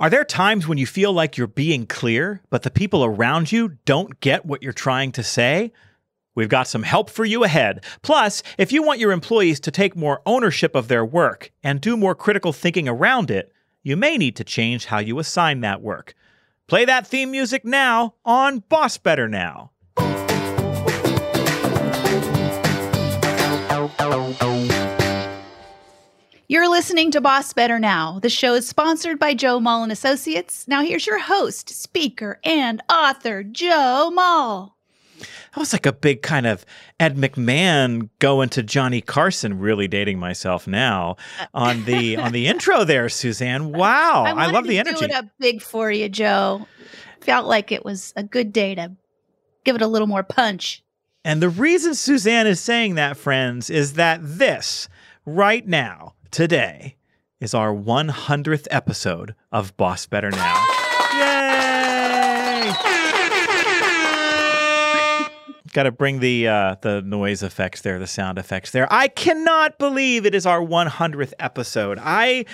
Are there times when you feel like you're being clear, but the people around you don't get what you're trying to say? We've got some help for you ahead. Plus, if you want your employees to take more ownership of their work and do more critical thinking around it, you may need to change how you assign that work. Play that theme music now on Boss Better Now. You're listening to Boss Better Now. The show is sponsored by Joe Mull and Associates. Now here's your host, speaker, and author, Joe Mull. That was like a big kind of Ed McMahon going to Johnny Carson, really dating myself now uh, on the on the intro there, Suzanne. Wow. I, I love the energy. Do it up big for you, Joe. Felt like it was a good day to give it a little more punch. And the reason Suzanne is saying that, friends, is that this right now today is our 100th episode of Boss Better Now. Yay! Got to bring the uh, the noise effects there, the sound effects there. I cannot believe it is our 100th episode. I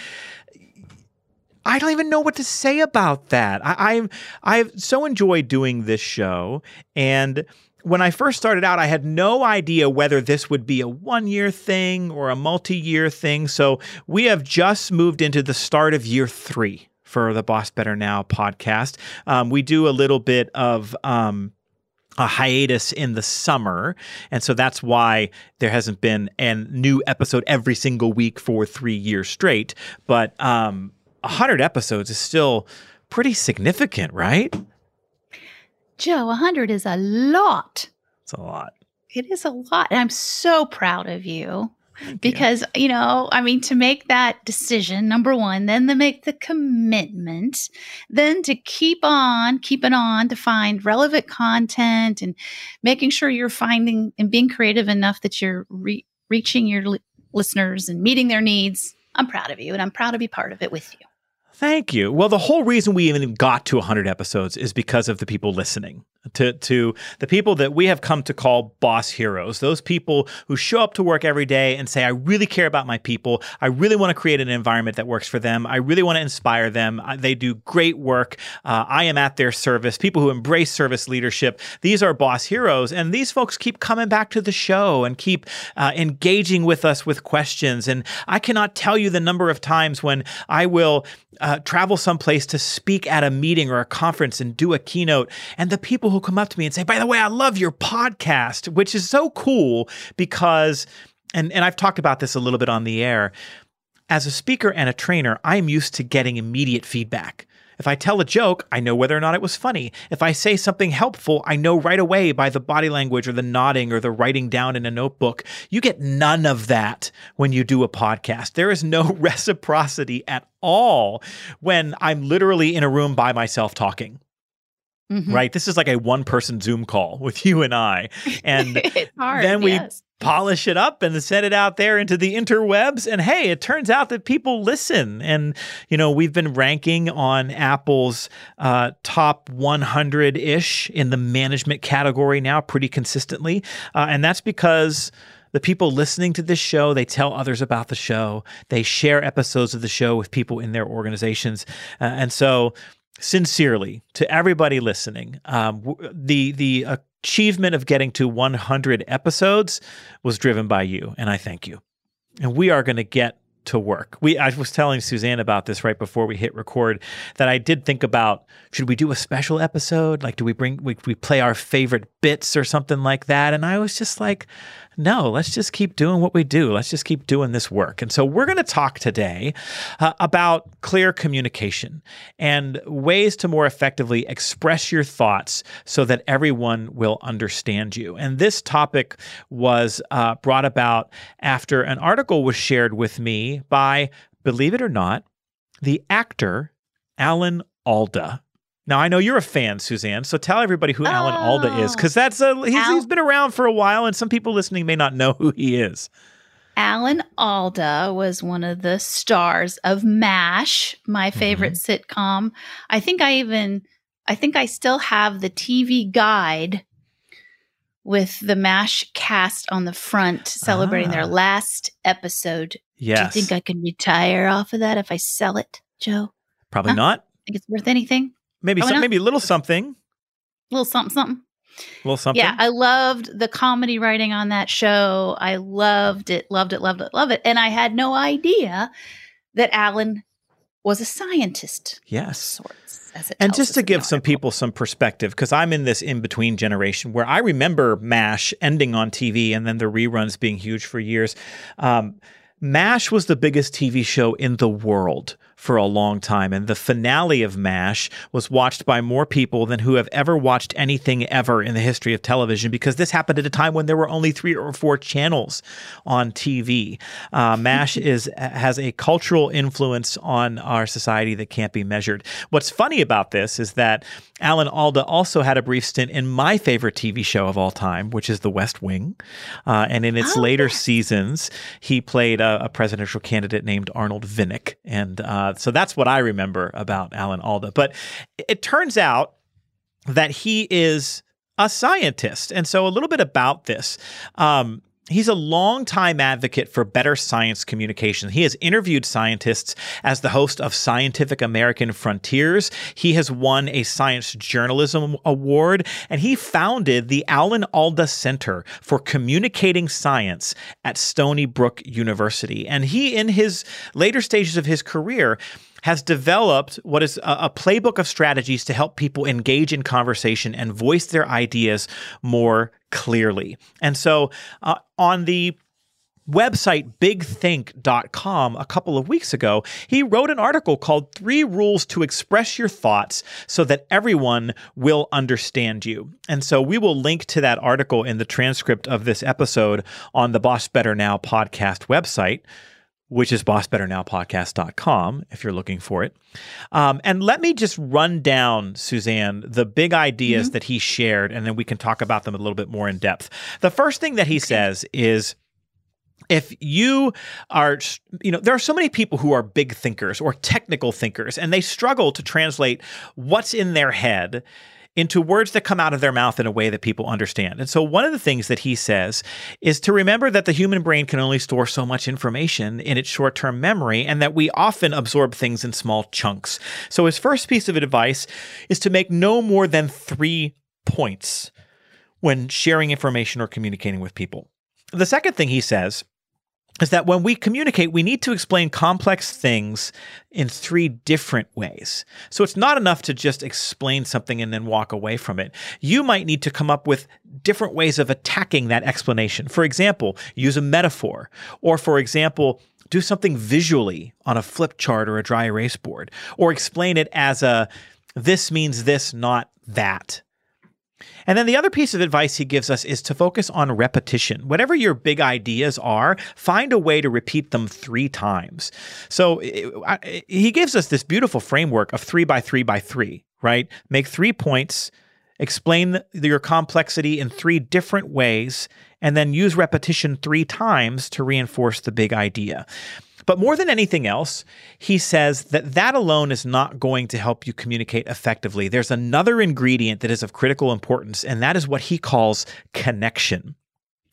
I don't even know what to say about that. I, I've I've so enjoyed doing this show and when I first started out, I had no idea whether this would be a one year thing or a multi year thing. So we have just moved into the start of year three for the Boss Better Now podcast. Um, we do a little bit of. Um, a hiatus in the summer. And so that's why there hasn't been a new episode every single week for three years straight. But um, 100 episodes is still pretty significant, right? Joe, 100 is a lot. It's a lot. It is a lot. And I'm so proud of you Thank because, you. you know, I mean, to make that decision, number one, then to make the commitment, then to keep on, keeping on to find relevant content and making sure you're finding and being creative enough that you're re- reaching your li- listeners and meeting their needs. I'm proud of you and I'm proud to be part of it with you. Thank you. Well, the whole reason we even got to 100 episodes is because of the people listening. To, to the people that we have come to call boss heroes, those people who show up to work every day and say, I really care about my people. I really want to create an environment that works for them. I really want to inspire them. They do great work. Uh, I am at their service. People who embrace service leadership. These are boss heroes. And these folks keep coming back to the show and keep uh, engaging with us with questions. And I cannot tell you the number of times when I will uh, travel someplace to speak at a meeting or a conference and do a keynote, and the people who come up to me and say, "By the way, I love your podcast," which is so cool because, and and I've talked about this a little bit on the air. As a speaker and a trainer, I'm used to getting immediate feedback. If I tell a joke, I know whether or not it was funny. If I say something helpful, I know right away by the body language or the nodding or the writing down in a notebook. You get none of that when you do a podcast. There is no reciprocity at all when I'm literally in a room by myself talking. Mm-hmm. Right? This is like a one person Zoom call with you and I. And hard, then we yes. polish it up and send it out there into the interwebs. And hey, it turns out that people listen. And, you know, we've been ranking on Apple's uh, top 100 ish in the management category now pretty consistently. Uh, and that's because the people listening to this show, they tell others about the show. They share episodes of the show with people in their organizations. Uh, and so, sincerely, to everybody listening, um, the the achievement of getting to 100 episodes was driven by you, and I thank you. And we are going to get to work. We I was telling Suzanne about this right before we hit record that I did think about should we do a special episode? Like do we bring we, we play our favorite bits or something like that? And I was just like no, let's just keep doing what we do. Let's just keep doing this work. And so we're going to talk today uh, about clear communication and ways to more effectively express your thoughts so that everyone will understand you. And this topic was uh, brought about after an article was shared with me by, believe it or not, the actor Alan Alda. Now I know you're a fan, Suzanne. So tell everybody who oh, Alan Alda is, because that's a he's, Al- he's been around for a while, and some people listening may not know who he is. Alan Alda was one of the stars of MASH, my favorite mm-hmm. sitcom. I think I even, I think I still have the TV guide with the MASH cast on the front celebrating ah. their last episode. Yes. Do you think I can retire off of that if I sell it, Joe? Probably huh? not. think it's worth anything. Maybe some, maybe a little something. A little something, something. A little something. Yeah, I loved the comedy writing on that show. I loved it, loved it, loved it, loved it. And I had no idea that Alan was a scientist. Yes. Sorts and just to give some people some perspective, because I'm in this in between generation where I remember MASH ending on TV and then the reruns being huge for years. Um, MASH was the biggest TV show in the world for a long time. And the finale of MASH was watched by more people than who have ever watched anything ever in the history of television because this happened at a time when there were only three or four channels on TV. Uh, MASH is has a cultural influence on our society that can't be measured. What's funny about this is that Alan Alda also had a brief stint in my favorite TV show of all time, which is The West Wing. Uh, and in its oh, later yes. seasons, he played a, a, presidential candidate named Arnold Vinick. And uh, so that's what I remember about Alan Alda. But it turns out that he is a scientist. And so a little bit about this. Um, He's a longtime advocate for better science communication. He has interviewed scientists as the host of Scientific American Frontiers. He has won a Science Journalism Award, and he founded the Alan Alda Center for Communicating Science at Stony Brook University. And he, in his later stages of his career, has developed what is a, a playbook of strategies to help people engage in conversation and voice their ideas more clearly. And so uh, on the website bigthink.com a couple of weeks ago, he wrote an article called Three Rules to Express Your Thoughts So That Everyone Will Understand You. And so we will link to that article in the transcript of this episode on the Boss Better Now podcast website which is bossbetternowpodcast.com if you're looking for it. Um, and let me just run down, Suzanne, the big ideas mm-hmm. that he shared, and then we can talk about them a little bit more in depth. The first thing that he says is, if you are, you know, there are so many people who are big thinkers or technical thinkers, and they struggle to translate what's in their head into words that come out of their mouth in a way that people understand. And so, one of the things that he says is to remember that the human brain can only store so much information in its short term memory and that we often absorb things in small chunks. So, his first piece of advice is to make no more than three points when sharing information or communicating with people. The second thing he says is that when we communicate, we need to explain complex things in three different ways. So it's not enough to just explain something and then walk away from it. You might need to come up with different ways of attacking that explanation. For example, use a metaphor, or for example, do something visually on a flip chart or a dry erase board, or explain it as a this means this, not that and then the other piece of advice he gives us is to focus on repetition. Whatever your big ideas are, find a way to repeat them three times. So he gives us this beautiful framework of three by three by three, right? Make three points, explain your complexity in three different ways, and then use repetition three times to reinforce the big idea. But more than anything else, he says that that alone is not going to help you communicate effectively. There's another ingredient that is of critical importance, and that is what he calls connection.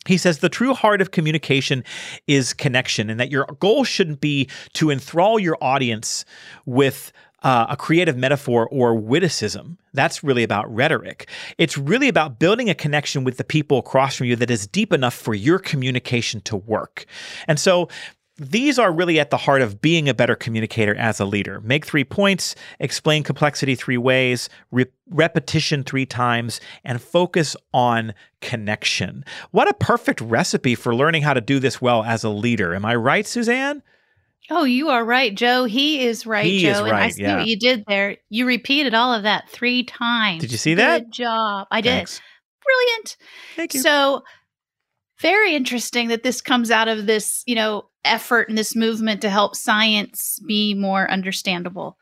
He says the true heart of communication is connection, and that your goal shouldn't be to enthrall your audience with uh, a creative metaphor or witticism. That's really about rhetoric. It's really about building a connection with the people across from you that is deep enough for your communication to work. And so these are really at the heart of being a better communicator as a leader. Make three points, explain complexity three ways, re- repetition three times, and focus on connection. What a perfect recipe for learning how to do this well as a leader. Am I right, Suzanne? Oh, you are right, Joe. He is right, he Joe. Is right, and I see yeah. what you did there. You repeated all of that three times. Did you see Good that? Good job. I Thanks. did. Brilliant. Thank you. So very interesting that this comes out of this, you know, effort and this movement to help science be more understandable.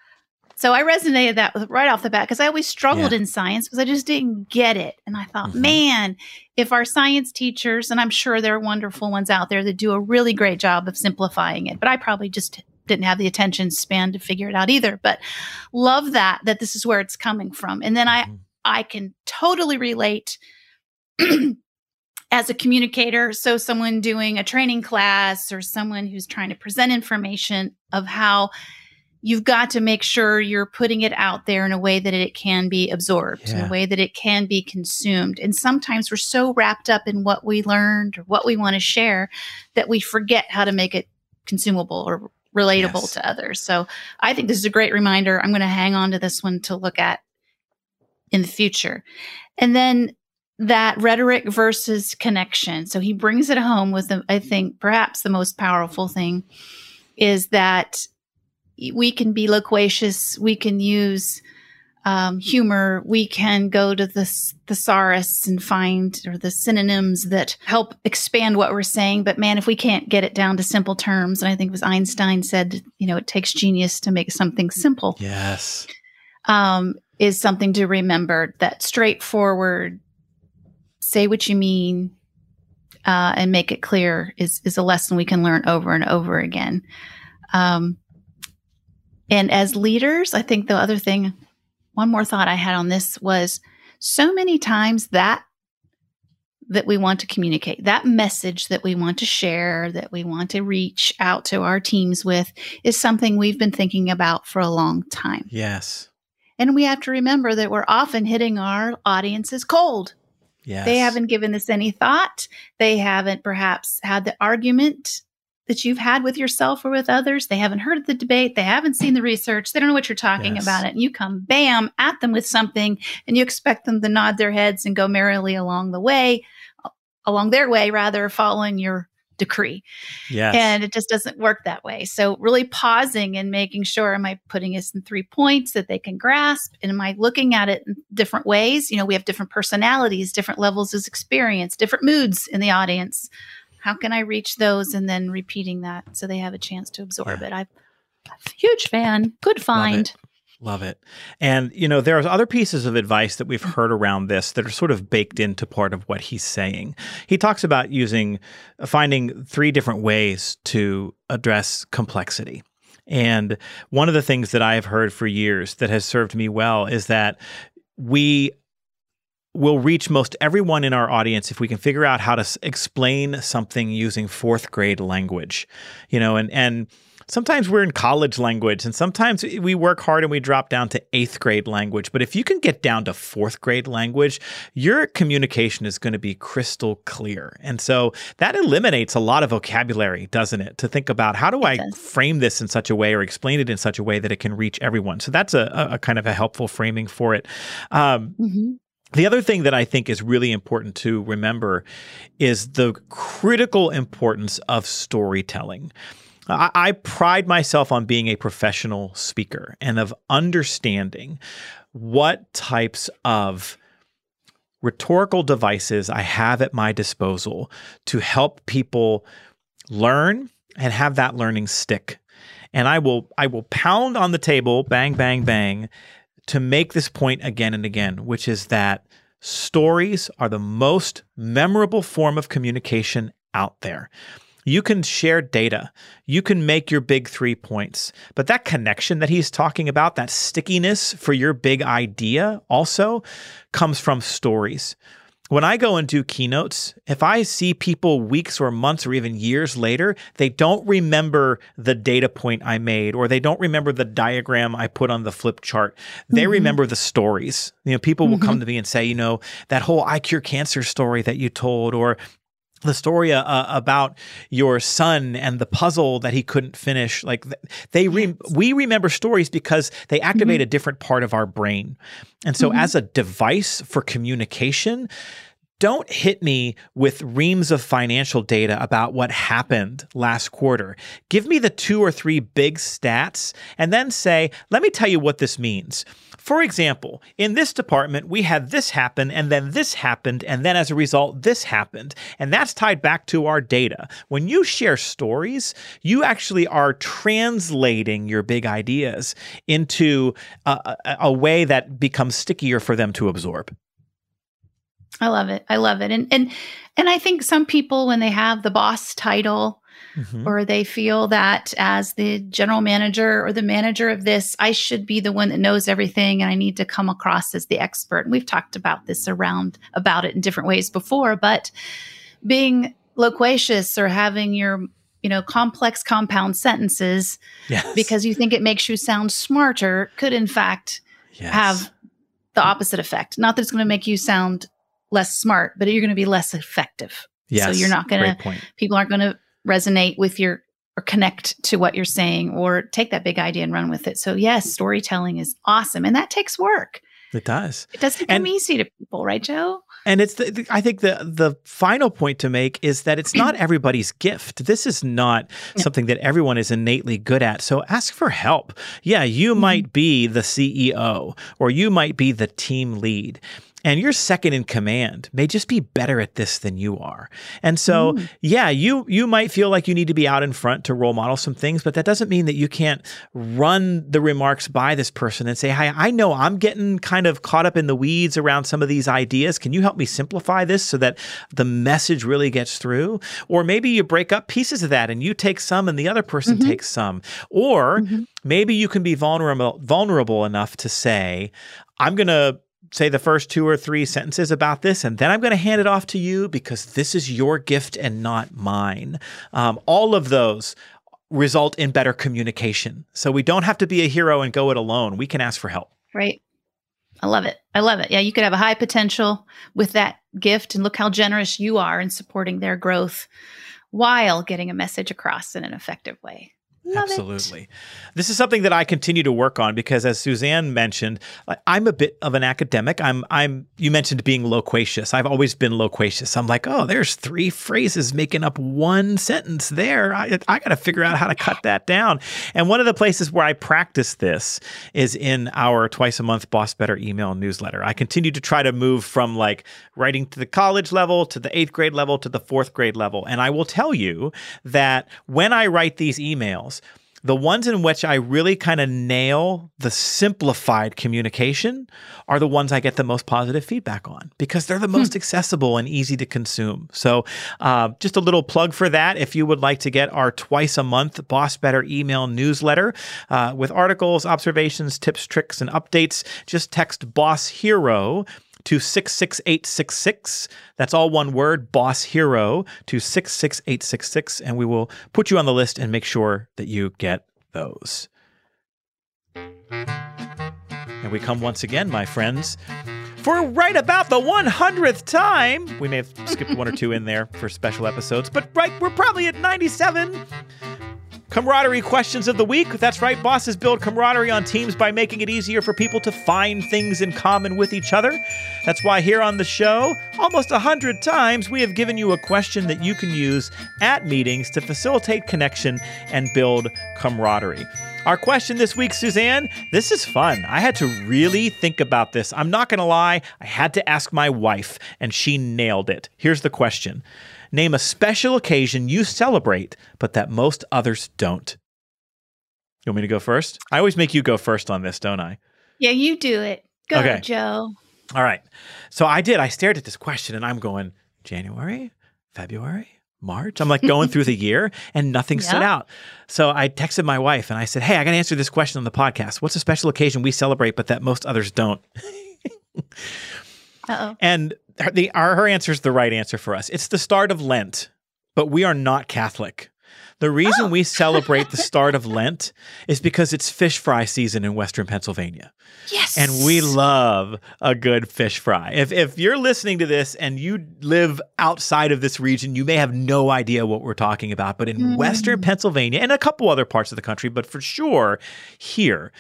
So I resonated that with, right off the bat because I always struggled yeah. in science because I just didn't get it. And I thought, mm-hmm. man, if our science teachers, and I'm sure there are wonderful ones out there that do a really great job of simplifying it, but I probably just didn't have the attention span to figure it out either. But love that that this is where it's coming from. And then mm-hmm. I I can totally relate as a communicator. So, someone doing a training class or someone who's trying to present information of how you've got to make sure you're putting it out there in a way that it can be absorbed, Yeah. in a way that it can be consumed. And sometimes we're so wrapped up in what we learned or what we want to share that we forget how to make it consumable or relatable Yes. to others. So I think this is a great reminder. I'm going to hang on to this one to look at in the future. And then that rhetoric versus connection. So he brings it home with, the, I think, perhaps the most powerful thing is that we can be loquacious, we can use um, humor, we can go to the thesaurus and find or the synonyms that help expand what we're saying. But man, if we can't get it down to simple terms, and I think it was Einstein said, you know, it takes genius to make something simple Yes. um, is something to remember that straightforward, say what you mean, uh, and make it clear is, is a lesson we can learn over and over again. Um, and as leaders, I think the other thing, one more thought I had on this was so many times that that we want to communicate, that message that we want to share, that we want to reach out to our teams with is something we've been thinking about for a long time. Yes. And we have to remember that we're often hitting our audiences cold. Yes. They haven't given this any thought. They haven't perhaps had the argument that you've had with yourself or with others. They haven't heard the debate. They haven't seen the research. They don't know what you're talking Yes. about it. And you come bam at them with something and you expect them to nod their heads and go merrily along the way, along their way, rather, following your decree. Yes. And it just doesn't work that way. So, really pausing and making sure am I putting this in three points that they can grasp? And am I looking at it in different ways? You know, we have different personalities, different levels of experience, different moods in the audience. How can I reach those and then repeating that so they have a chance to absorb Yeah. it? I'm a huge fan. Good find. Love it. And, you know, there are other pieces of advice that we've heard around this that are sort of baked into part of what he's saying. He talks about using, uh, finding three different ways to address complexity. And one of the things that I have heard for years that has served me well is that we will reach most everyone in our audience if we can figure out how to s- explain something using fourth grade language you know and and sometimes we're in college language and sometimes we work hard and we drop down to eighth grade language. But if you can get down to fourth grade language your communication is going to be crystal clear. And so that eliminates a lot of vocabulary doesn't it? To think about how do i frame this in such a way or explain it in such a way that it can reach everyone? So that's a, a, kind of a helpful framing for it. Um, Mhm. the other thing that I think is really important to remember is the critical importance of storytelling. I, I pride myself on being a professional speaker and of understanding what types of rhetorical devices I have at my disposal to help people learn and have that learning stick. And I will I will pound on the table, bang, bang, bang, to make this point again and again, which is that stories are the most memorable form of communication out there. You can share data. You can make your big three points. But that connection that he's talking about, that stickiness for your big idea, also comes from stories. When I go and do keynotes, if I see people weeks or months or even years later, they don't remember the data point I made or they don't remember the diagram I put on the flip chart. They Mhm. remember the stories. You know, people will Mhm. come to me and say, you know, that whole I cure cancer story that you told or the story uh, about your son and the puzzle that he couldn't finish like they re- we remember stories because they activate a different part of our brain. And so Mhm. as a device for communication don't hit me with reams of financial data about what happened last quarter. Give me the two or three big stats and then say, let me tell you what this means. For example, in this department, we had this happen, and then this happened, and then as a result, this happened. And that's tied back to our data. When you share stories, you actually are translating your big ideas into a, a, a way that becomes stickier for them to absorb. I love it. I love it. And and and I think some people when they have the boss title Mhm. or they feel that as the general manager or the manager of this, I should be the one that knows everything and I need to come across as the expert. And we've talked about this around about it in different ways before, but being loquacious or having your you know, complex compound sentences Yes. because you think it makes you sound smarter could in fact Yes. have the opposite effect. Not that it's going to make you sound less smart, but you're going to be less effective. yes. you're not Great point. People aren't going to resonate with your or connect to what you're saying or take that big idea and run with it. So yes, storytelling is awesome and that takes work. It does. It doesn't come And- easy to people, right, Joe? And it's the, I think the the final point to make is that it's not everybody's gift. This is not No. something that everyone is innately good at. So ask for help. Yeah, you Mm-hmm. might be the CEO or you might be the team lead. And your second in command may just be better at this than you are. And so, Mm. yeah, you you might feel like you need to be out in front to role model some things, but that doesn't mean that you can't run the remarks by this person and say, "Hi, I know I'm getting kind of caught up in the weeds around some of these ideas. Can you help me simplify this so that the message really gets through?" Or maybe you break up pieces of that and you take some and the other person Mhm. takes some. Or Mhm. maybe you can be vulnerable vulnerable enough to say, "I'm going to say the first two or three sentences about this, and then I'm going to hand it off to you because this is your gift and not mine. Um, all of those result in better communication. So we don't have to be a hero and go it alone. We can ask for help. Right. I love it. I love it. Yeah, you could have a high potential with that gift and look how generous you are in supporting their growth while getting a message across in an effective way. Love it. Absolutely. This is something that I continue to work on because as Suzanne mentioned, I'm a bit of an academic. I'm I'm you mentioned being loquacious. I've always been loquacious. I'm like, "Oh, there's three phrases making up one sentence there. I I got to figure out how to cut that down." And one of the places where I practice this is in our twice a month Boss Better email newsletter. I continue to try to move from like writing to the college level to the 8th grade level to the 4th grade level. And I will tell you that when I write these emails, the ones in which I really kind of nail the simplified communication are the ones I get the most positive feedback on because they're the most accessible and easy to consume. So, uh, just a little plug for that. If you would like to get our twice a month Boss Better email newsletter uh, with articles, observations, tips, tricks, and updates, just text Boss Hero to 66866. That's all one word, Boss Hero, to 66866, and we will put you on the list and make sure that you get those. And we come once again, my friends, for right about the 100th time. We may have skipped one or two in there for special episodes, but right, we're probably at 97. Camaraderie questions of the week. That's right, bosses build camaraderie on teams by making it easier for people to find things in common with each other. That's why here on the show, almost a hundred times, we have given you a question that you can use at meetings to facilitate connection and build camaraderie. Our question this week, Suzanne, this is fun. I had to really think about this. I'm not going to lie, I had to ask my wife, and she nailed it. Here's the question Name a special occasion you celebrate, but that most others don't. You want me to go first? I always make you go first on this, don't I? Yeah, you do it. Go, Okay. Joe. All right. So I did. I stared at this question and I'm going, January, February, March. I'm like going through the year and nothing stood out. So I texted my wife and I said, Hey, I got to answer this question on the podcast. What's a special occasion we celebrate, but that most others don't? Uh oh. And her, the, our, her answer is the right answer for us. It's the start of Lent, but we are not Catholic. The reason we celebrate the start of Lent is because it's fish fry season in Western Pennsylvania. Yes. And we love a good fish fry. If, if you're listening to this and you live outside of this region, you may have no idea what we're talking about. But in Mm. Western Pennsylvania and a couple other parts of the country, but for sure here,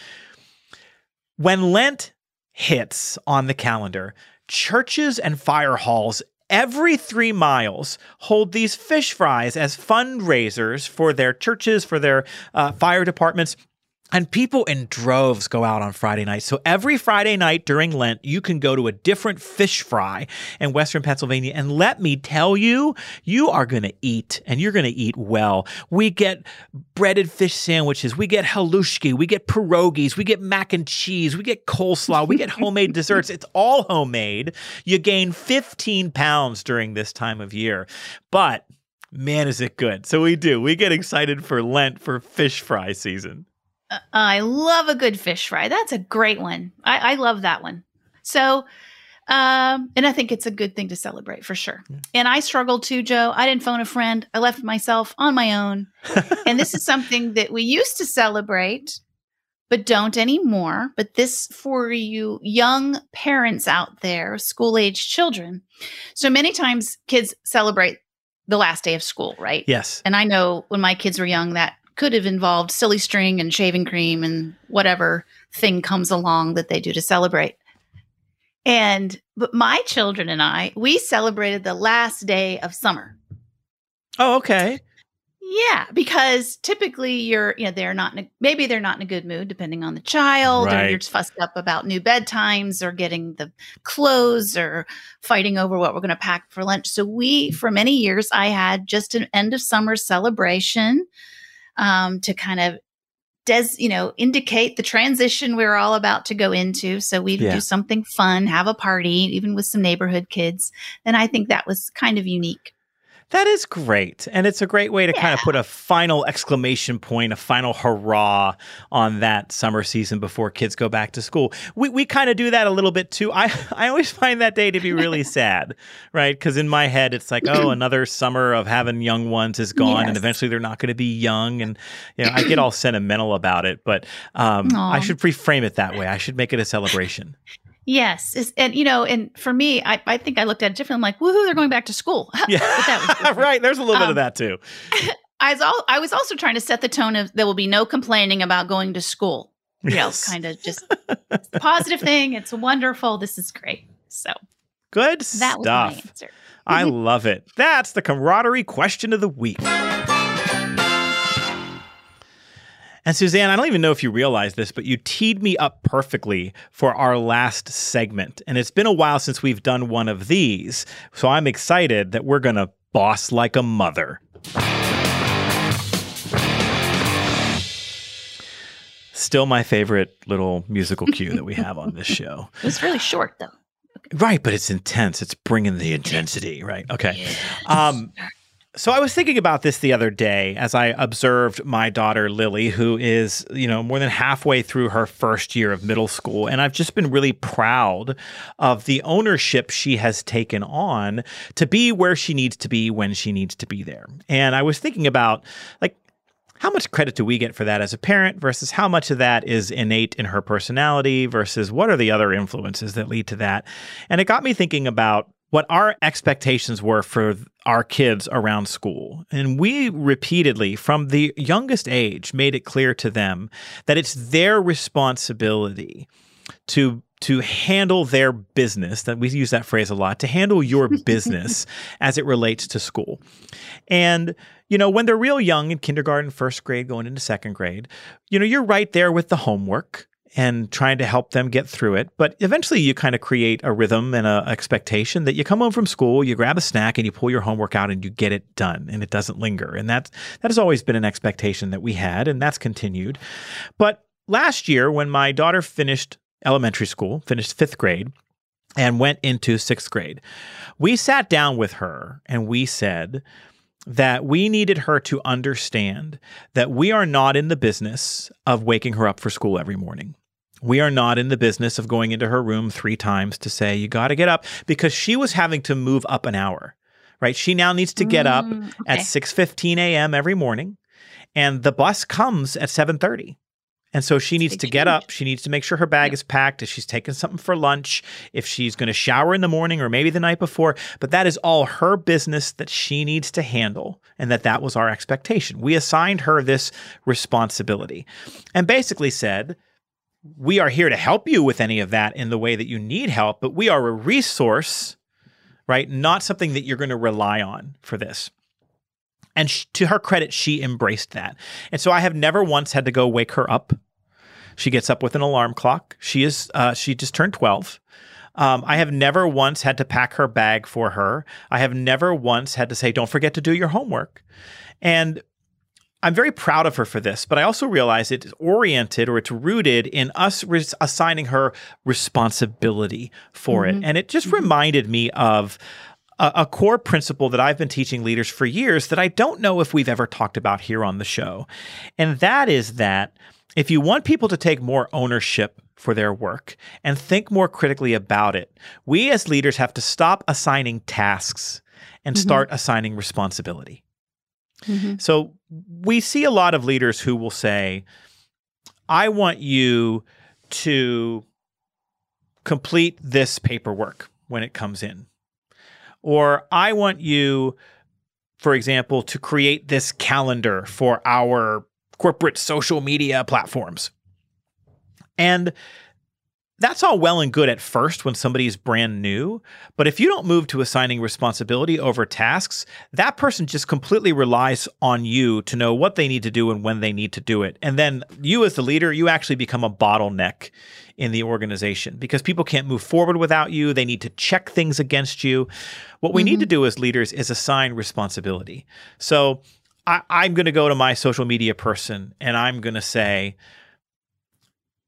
when Lent hits on the calendar, churches and fire halls every three miles hold these fish fries as fundraisers for their churches, for their uh, fire departments. And people in droves go out on Friday night. So every Friday night during Lent, you can go to a different fish fry in Western Pennsylvania. And let me tell you, you are going to eat and you're going to eat well. We get breaded fish sandwiches. We get halushki. We get pierogies. We get mac and cheese. We get coleslaw. We get homemade desserts. It's all homemade. You gain 15 pounds during this time of year. But man, is it good. So we do. We get excited for Lent for fish fry season. I love a good fish fry. That's a great one. I, I love that one. So, Um, and I think it's a good thing to celebrate for sure. Yeah. And I struggled too, Joe. I didn't phone a friend. I left myself on my own. and this is something that we used to celebrate, but don't anymore. But this for you young parents out there, school age children. So many times kids celebrate the last day of school, right? Yes. And I know when my kids were young, that could have involved silly string and shaving cream and whatever thing comes along that they do to celebrate. And but my children and I, we celebrated the last day of summer. Oh, okay. Yeah, because typically you're, you know, they're not, in a, maybe they're not in a good mood, depending on the child, right. or you're just fussed up about new bedtimes or getting the clothes or fighting over what we're going to pack for lunch. So we, for many years, I had just an end of summer celebration um, to kind of des, you know, indicate the transition we are all about to go into. So we'd yeah. do something fun, have a party, even with some neighborhood kids. And I think that was kind of unique. That is great. And it's a great way to yeah. kind of put a final exclamation point, a final hurrah on that summer season before kids go back to school. We, we kind of do that a little bit too. I, I always find that day to be really sad, right? Because in my head, it's like, oh, another summer of having young ones is gone yes. and eventually they're not going to be young. And, you know, I get all sentimental about it, but um, I should reframe it that way. I should make it a celebration. Yes, and you know, and for me, I, I think I looked at it differently. I'm like, woohoo, they're going back to school. Yeah, right. There's a little um, bit of um, that too. I was all, I was also trying to set the tone of there will be no complaining about going to school. You yes. know, kind of just positive thing. It's wonderful. This is great. So good that stuff. Was my answer. I love it. That's the camaraderie question of the week. And Suzanne, I don't even know if you realize this, but you teed me up perfectly for our last segment. And it's been a while since we've done one of these. So I'm excited that we're going to boss like a mother. Still my favorite little musical cue that we have on this show. It's really short, though. Right, but it's intense. It's bringing the intensity, right? Okay. Um, so I was thinking about this the other day as I observed my daughter Lily, who is, you know, more than halfway through her first year of middle school. And I've just been really proud of the ownership she has taken on to be where she needs to be when she needs to be there. And I was thinking about like how much credit do we get for that as a parent versus how much of that is innate in her personality versus what are the other influences that lead to that? And it got me thinking about what our expectations were for our kids around school. And we repeatedly, from the youngest age, made it clear to them that it's their responsibility to to handle their business that we use that phrase a lot to handle your business as it relates to school and you know when they're real young in kindergarten first grade going into second grade you know you're right there with the homework and trying to help them get through it. But eventually, you kind of create a rhythm and an expectation that you come home from school, you grab a snack, and you pull your homework out, and you get it done, and it doesn't linger. And that that has always been an expectation that we had, and that's continued. But last year, when my daughter finished elementary school, finished fifth grade, and went into sixth grade, we sat down with her and we said that we needed her to understand that we are not in the business of waking her up for school every morning. We are not in the business of going into her room three times to say, you got to get up because she was having to move up an hour, right? She now needs to get up mm, okay. at 6.15 a.m. every morning and the bus comes at 7.30. And so she needs to get up. She needs to make sure her bag is packed. If she's taking something for lunch, if she's going to shower in the morning or maybe the night before, but that is all her business that she needs to handle, and that that was our expectation. We assigned her this responsibility, and basically said, "We are here to help you with any of that in the way that you need help, but we are a resource, right? Not something that you're going to rely on for this." And to her credit, she embraced that. And so I have never once had to go wake her up. She gets up with an alarm clock. She is uh, she just turned 12. Um, I have never once had to pack her bag for her. I have never once had to say, don't forget to do your homework. And I'm very proud of her for this, but I also realize it's oriented or it's rooted in us res- assigning her responsibility for mm-hmm. it. And it just mm-hmm. reminded me of a, a core principle that I've been teaching leaders for years that I don't know if we've ever talked about here on the show. And that is that If you want people to take more ownership for their work and think more critically about it, we as leaders have to stop assigning tasks and Mhm. start assigning responsibility. Mhm. So we see a lot of leaders who will say, I want you to complete this paperwork when it comes in. Or I want you, for example, to create this calendar for our corporate social media platforms. And that's all well and good at first when somebody's brand new. But if you don't move to assigning responsibility over tasks, that person just completely relies on you to know what they need to do and when they need to do it. And then you, as the leader, you actually become a bottleneck in the organization because people can't move forward without you. They need to check things against you. What we need to mm-hmm. do as leaders is assign responsibility. So I, I'm going to go to my social media person and I'm going to say,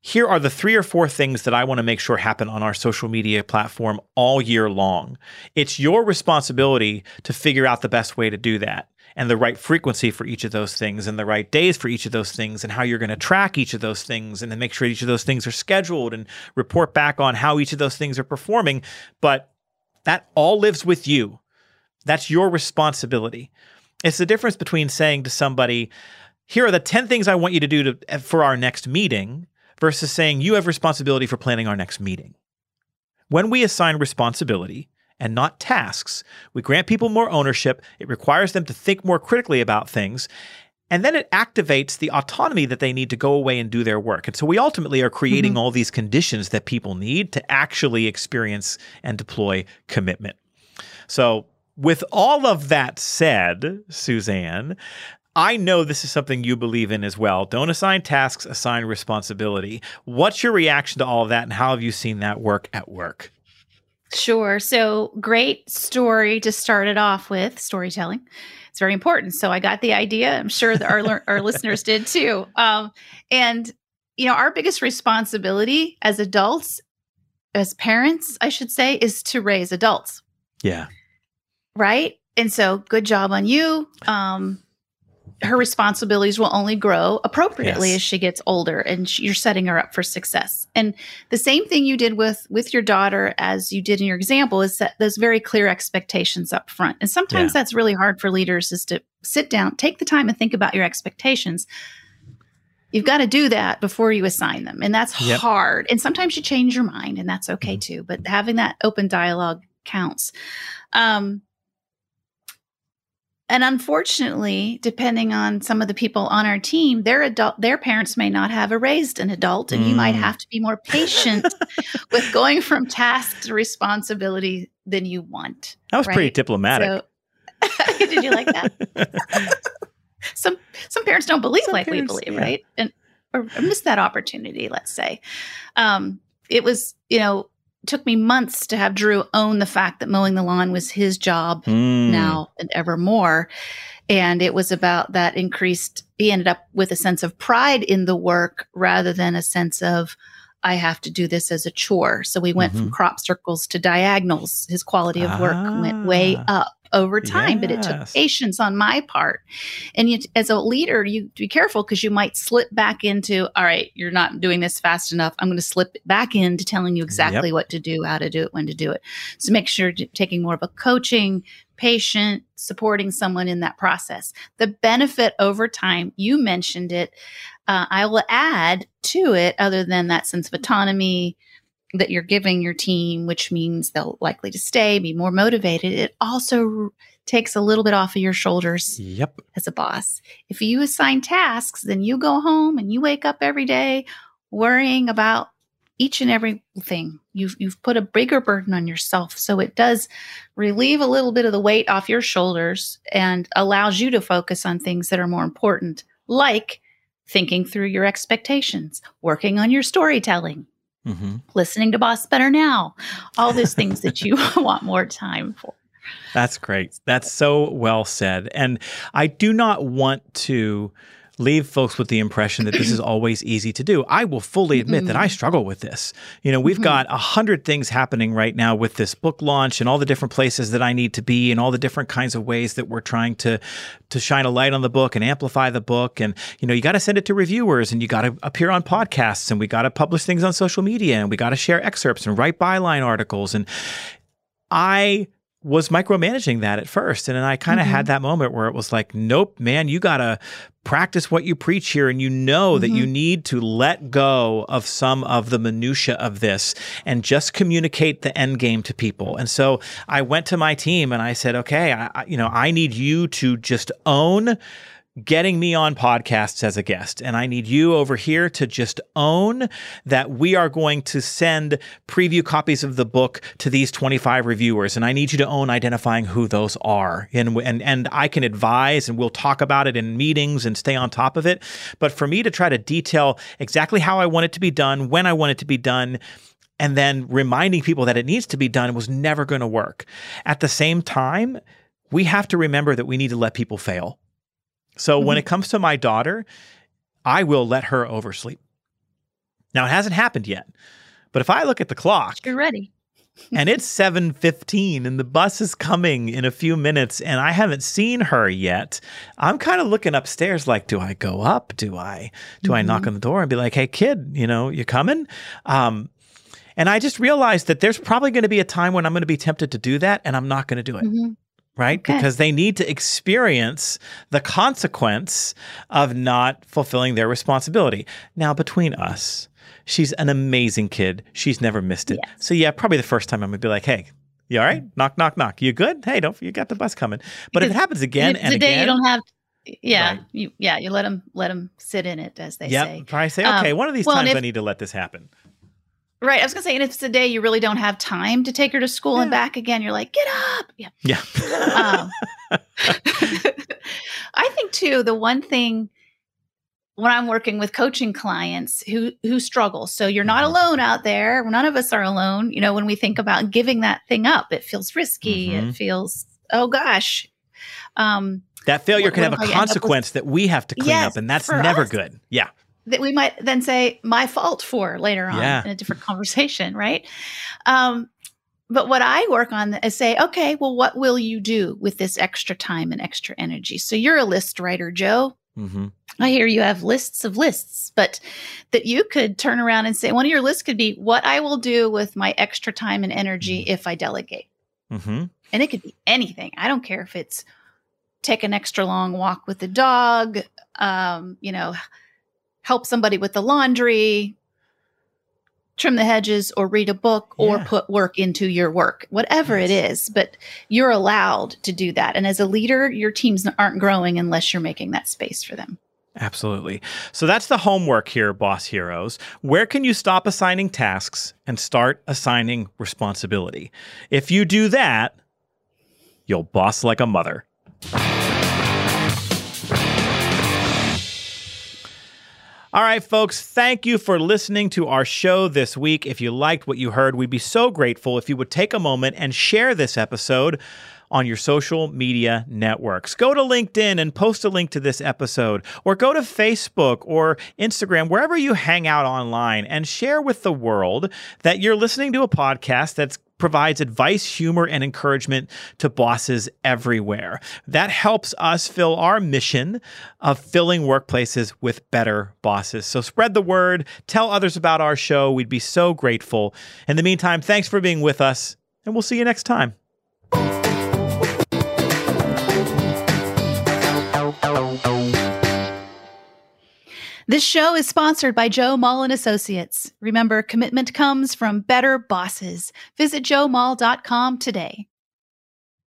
here are the three or four things that I want to make sure happen on our social media platform all year long. It's your responsibility to figure out the best way to do that and the right frequency for each of those things and the right days for each of those things and how you're going to track each of those things and then make sure each of those things are scheduled and report back on how each of those things are performing. But that all lives with you. That's your responsibility. It's the difference between saying to somebody, here are the 10 things I want you to do to, for our next meeting versus saying you have responsibility for planning our next meeting. When we assign responsibility and not tasks, we grant people more ownership. It requires them to think more critically about things. And then it activates the autonomy that they need to go away and do their work. And so we ultimately are creating mm-hmm. all these conditions that people need to actually experience and deploy commitment. So, with all of that said, Suzanne, I know this is something you believe in as well. Don't assign tasks, assign responsibility. What's your reaction to all of that, and how have you seen that work at work? Sure. So, great story to start it off with storytelling. It's very important. So, I got the idea. I'm sure that our, our listeners did too. Um, and, you know, our biggest responsibility as adults, as parents, I should say, is to raise adults, Yeah. right? And so, good job on you. Um, her responsibilities will only grow appropriately Yes. as she gets older and sh- you're setting her up for success and the same thing you did with with your daughter as you did in your example is set those very clear expectations up front and sometimes Yeah. that's really hard for leaders is to sit down take the time and think about your expectations you've got to do that before you assign them and that's Yep. hard and sometimes you change your mind and that's okay Mhm. too but having that open dialogue counts um, and unfortunately, depending on some of the people on our team, their adult their parents may not have raised an adult, and you might Mm. have to be more patient with going from task to responsibility than you want. That was pretty diplomatic. So, did you like that? Some some parents don't believe Some like we believe, yeah. right? And or, or miss that opportunity. Let's say, um, it was you know took me months to have Drew own the fact that mowing the lawn was his job Mm. now and ever more. And it was about that increased, he ended up with a sense of pride in the work rather than a sense of, I have to do this as a chore. So we went from Mhm. crop circles to diagonals. His quality of work went way Ah. up over time, but it took patience on my part. And you, as a leader, you be careful because you might slip back into, all right, you're not doing this fast enough. I'm going to slip back into telling you exactly what to do, how to do it, when to do it. So make sure you're taking more of a coaching, patient, supporting someone in that process. The benefit over time, you mentioned it. Uh, I will add to it, other than that sense of autonomy that you're giving your team, which means they'll likely to stay, be more motivated. It also takes a little bit off of your shoulders Yep. as a boss. If you assign tasks, then you go home and you wake up every day worrying about each and every thing. You've you've put a bigger burden on yourself. So it does relieve a little bit of the weight off your shoulders and allows you to focus on things that are more important, like thinking through your expectations, working on your storytelling, hmm listening to Boss Better Now, all those things that you want more time for. That's great. That's so well said. And I do not want to leave folks with the impression that this is always easy to do. I will fully admit mm-hmm. that I mm-hmm. struggle with this. You know, we've mm-hmm. got a hundred things happening right now with this book launch and all the different places that I need to be and all the different kinds of ways that we're trying to to shine a light on the book and amplify the book. And you know, you got to send it to reviewers and you got to appear on podcasts and we got to publish things on social media and we got to share excerpts and write byline articles. And I was micromanaging that at first. And then I kind of mm-hmm. had that moment where it was like, nope, man, you got to practice what you preach here. And you know mm-hmm. that you mm-hmm. need to let go of some of the minutia of this and just communicate the end game to people. And so I went to my team and I said, okay, I, you know, I need you to just own getting me on podcasts as a guest. And I need you over here to just own that we are going to send preview copies of the book to these 25 reviewers. And I need you to own identifying who those are. And, and, and I can advise and we'll talk about it in meetings and stay on top of it. But for me to try to detail exactly how I want it to be done, when I want it to be done, and then reminding people that it needs to be done was never going to work. At the same time, we have to remember that we need to let people fail so mm-hmm. when it comes to my daughter, I will let her oversleep. Now it hasn't happened yet, but if I look at the clock, you're ready. and it's 7:15 and the bus is coming in a few minutes and I haven't seen her yet. I'm kind of looking upstairs like do I go up? Do I do mm-hmm. I knock mm-hmm. on the door and be like, "Hey kid, you know, you coming?" Um, and I just realized that there's probably going to be a time when I'm going to be tempted to do that and I'm not going to do it. Mm-hmm right? Okay. Because they need to experience the consequence of not fulfilling their responsibility. Now, between us, she's an amazing kid. She's never missed it. Yes. So, yeah, probably the first time I'm gonna be like, hey, you all right? Knock, knock, knock. You good? Hey, don't you got the bus coming? But because if it happens again and today again, you don't have. Yeah, right. you yeah you let them let them sit in it as they yep. say. Probably say, okay, um, one of these well, times if, I need to let this happen. Right. I was gonna say, and if it's a day you really don't have time to take her to school yeah. and back again, you're like, get up. Yeah. Yeah. um, I think too, the one thing when I'm working with coaching clients who who struggle. So you're not mm-hmm. alone out there. None of us are alone. You know, when we think about giving that thing up, it feels risky. Mm-hmm. It feels, oh gosh. Um, that failure what, can have a consequence with, that we have to clean yes, up, and that's never us. good. Yeah that we might then say my fault for later on yeah. in a different conversation, right? Um, but what I work on is say, okay, well, what will you do with this extra time and extra energy? So you're a list writer, Joe. Mm-hmm. I hear you have lists of lists, but that you could turn around and say one of your lists could be what I will do with my extra time and energy mm-hmm. if I delegate. Mm-hmm. And it could be anything. I don't care if it's take an extra long walk with the dog, um, you know, help somebody with the laundry, trim the hedges, or read a book, yeah. or put work into your work, whatever yes. it is. But you're allowed to do that. And as a leader, your teams aren't growing unless you're making that space for them. Absolutely. So that's the homework here, boss heroes. Where can you stop assigning tasks and start assigning responsibility? If you do that, you'll boss like a mother. All right, folks, thank you for listening to our show this week. If you liked what you heard, we'd be so grateful if you would take a moment and share this episode on your social media networks. Go to LinkedIn and post a link to this episode, or go to Facebook or Instagram, wherever you hang out online, and share with the world that you're listening to a podcast that's provides advice, humor, and encouragement to bosses everywhere. That helps us fill our mission of filling workplaces with better bosses. So spread the word, tell others about our show. We'd be so grateful. In the meantime, thanks for being with us, and we'll see you next time. This show is sponsored by Joe Mull and Associates. Remember, commitment comes from better bosses. Visit joemull.com today.